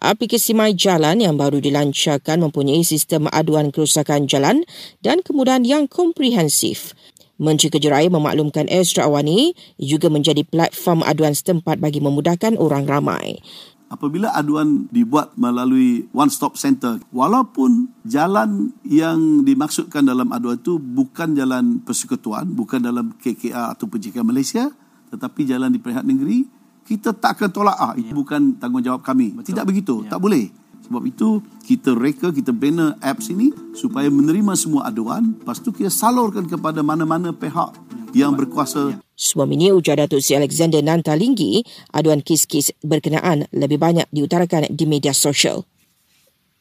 Aplikasi My Jalan yang baru dilancarkan mempunyai sistem aduan kerusakan jalan dan kemudahan yang komprehensif. Menteri Kejeraya memaklumkan Astra Awani juga menjadi platform aduan setempat bagi memudahkan orang ramai. Apabila aduan dibuat melalui one stop center, walaupun jalan yang dimaksudkan dalam aduan itu bukan jalan persekutuan, bukan dalam KKR atau PJK Malaysia, tetapi jalan di Perkhidmatan Negeri, kita tak akan tolak ah itu ya. bukan tanggungjawab kami. Betul. Tidak begitu, ya. tak boleh. Sebab itu kita reka, kita bina apps ini supaya menerima semua aduan, lepas tu kita salurkan kepada mana-mana pihak yang berkuasa. Semua ini ujar Datuk Si Alexander Nantalinggi, aduan kes-kes berkenaan lebih banyak diutarakan di media sosial.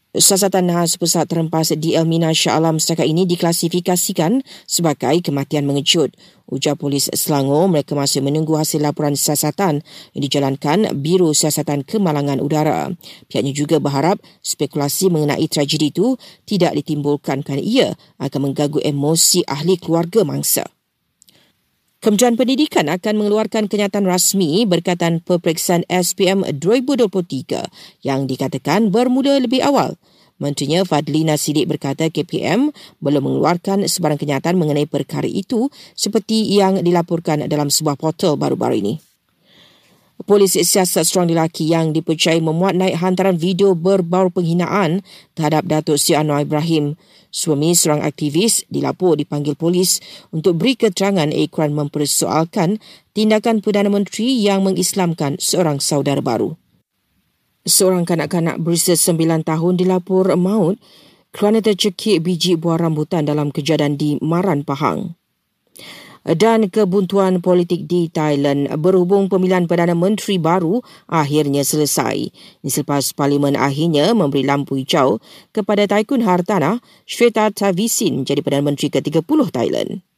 Siasatan Nahas Pusat Terempas di Elmina Shah Alam setakat ini diklasifikasikan sebagai kematian mengejut. Ujar polis Selangor, mereka masih menunggu hasil laporan siasatan yang dijalankan Biro Siasatan Kemalangan Udara. Pihaknya juga berharap spekulasi mengenai tragedi itu tidak ditimbulkan kerana ia akan mengganggu emosi ahli keluarga mangsa. Kementerian Pendidikan akan mengeluarkan kenyataan rasmi berkaitan peperiksaan SPM 2023 yang dikatakan bermula lebih awal. Menterinya Fadlina Sidik berkata KPM belum mengeluarkan sebarang kenyataan mengenai perkara itu seperti yang dilaporkan dalam sebuah portal baru-baru ini. Polis siasat seorang lelaki yang dipercayai memuat naik hantaran video berbau penghinaan terhadap Datuk Sri Anwar Ibrahim. Suami seorang aktivis dilapor dipanggil polis untuk beri keterangan ikran mempersoalkan tindakan Perdana Menteri yang mengislamkan seorang saudara baru. Seorang kanak-kanak berusia 9 tahun dilapor maut kerana tercekik biji buah rambutan dalam kejadian di Maran Pahang dan kebuntuan politik di Thailand berhubung pemilihan Perdana Menteri baru akhirnya selesai. Selepas Parlimen akhirnya memberi lampu hijau kepada Taikun Hartana Shweta Tavisin menjadi Perdana Menteri ke-30 Thailand.